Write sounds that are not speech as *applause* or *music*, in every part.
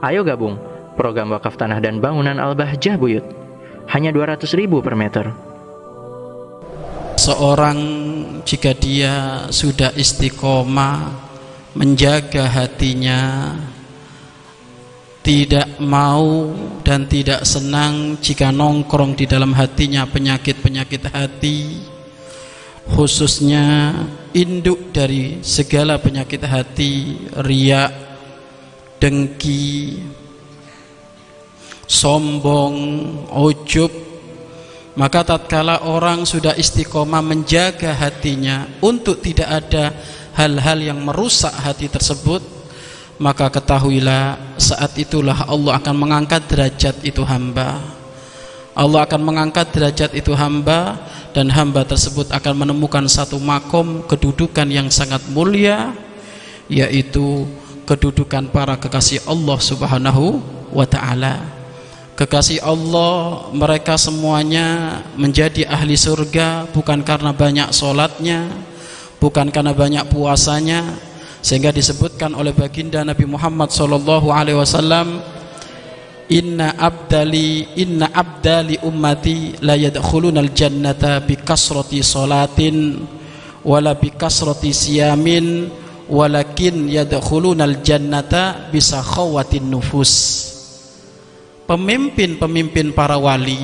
Ayo gabung program wakaf tanah dan bangunan Al-Bahjah Buyut. Hanya 200 ribu per meter. Seorang jika dia sudah istiqomah menjaga hatinya tidak mau dan tidak senang jika nongkrong di dalam hatinya penyakit-penyakit hati khususnya induk dari segala penyakit hati riak dengki sombong ujub maka tatkala orang sudah istiqomah menjaga hatinya untuk tidak ada hal-hal yang merusak hati tersebut maka ketahuilah saat itulah Allah akan mengangkat derajat itu hamba. Allah akan mengangkat derajat itu hamba dan hamba tersebut akan menemukan satu makom kedudukan yang sangat mulia yaitu kedudukan para kekasih Allah Subhanahu wa taala. Kekasih Allah mereka semuanya menjadi ahli surga bukan karena banyak solatnya, bukan karena banyak puasanya, sehingga disebutkan oleh baginda Nabi Muhammad sallallahu alaihi wasallam inna abdali inna abdali ummati la yadkhulunal jannata bi kasrati salatin wala bi kasrati siyamin walakin yadkhulunal jannata bi sakhawatin nufus. Pemimpin-pemimpin para wali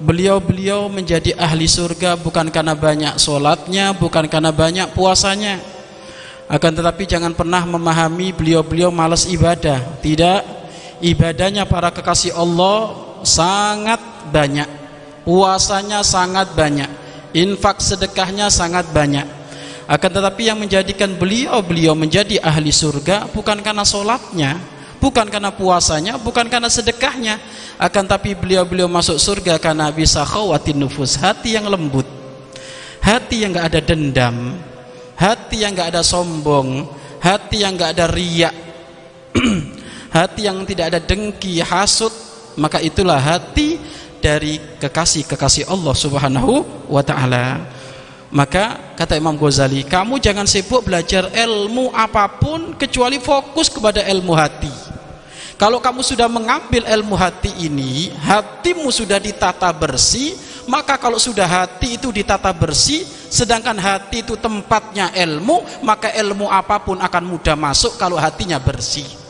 beliau-beliau menjadi ahli surga bukan karena banyak solatnya bukan karena banyak puasanya. Akan tetapi jangan pernah memahami beliau-beliau malas ibadah. Tidak ibadahnya para kekasih Allah sangat banyak. Puasanya sangat banyak. Infak sedekahnya sangat banyak akan tetapi yang menjadikan beliau-beliau menjadi ahli surga bukan karena solatnya bukan karena puasanya bukan karena sedekahnya. Akan tapi beliau-beliau masuk surga karena bisa khawatin nufus hati yang lembut hati yang gak ada dendam hati yang gak ada sombong hati yang gak ada riak *clears throat* hati yang tidak ada dengki hasut. Maka itulah hati dari kekasih-kekasih Allah subhanahu wa ta'ala maka kata Imam Ghazali kamu jangan sibuk belajar ilmu apa pun kecuali fokus kepada ilmu hati. Kalau kamu sudah mengambil ilmu hati ini hatimu sudah ditata bersih maka kalau sudah hati itu ditata bersih sedangkan hati itu tempatnya ilmu maka ilmu apa pun akan mudah masuk kalau hatinya bersih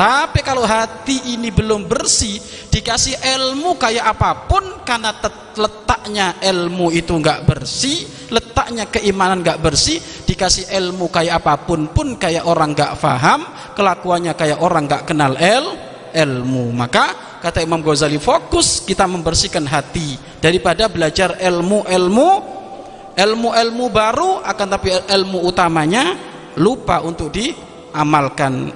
tapi kalau hati ini belum bersih dikasih ilmu kayak apa pun karena letaknya ilmu itu enggak bersih letaknya keimanan enggak bersih dikasih ilmu kayak apa pun pun kayak orang enggak faham kelakuannya kayak orang enggak kenal el ilmu. Maka kata Imam Ghazali fokus kita membersihkan hati. Daripada belajar ilmu-ilmu ilmu-ilmu baru akan tapi ilmu utamanya lupa untuk diamalkan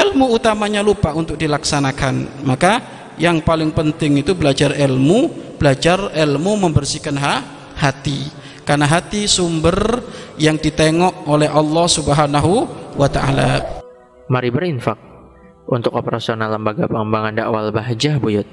ilmu utamanya lupa untuk dilaksanakan. Maka yang paling penting itu belajar ilmu belajar ilmu membersihkan ha hati. Karena hati sumber yang ditengok oleh Allah subhanahu wa ta'ala. Mari berinfak untuk operasional lembaga pengembangan dakwah Bahjah Buyut.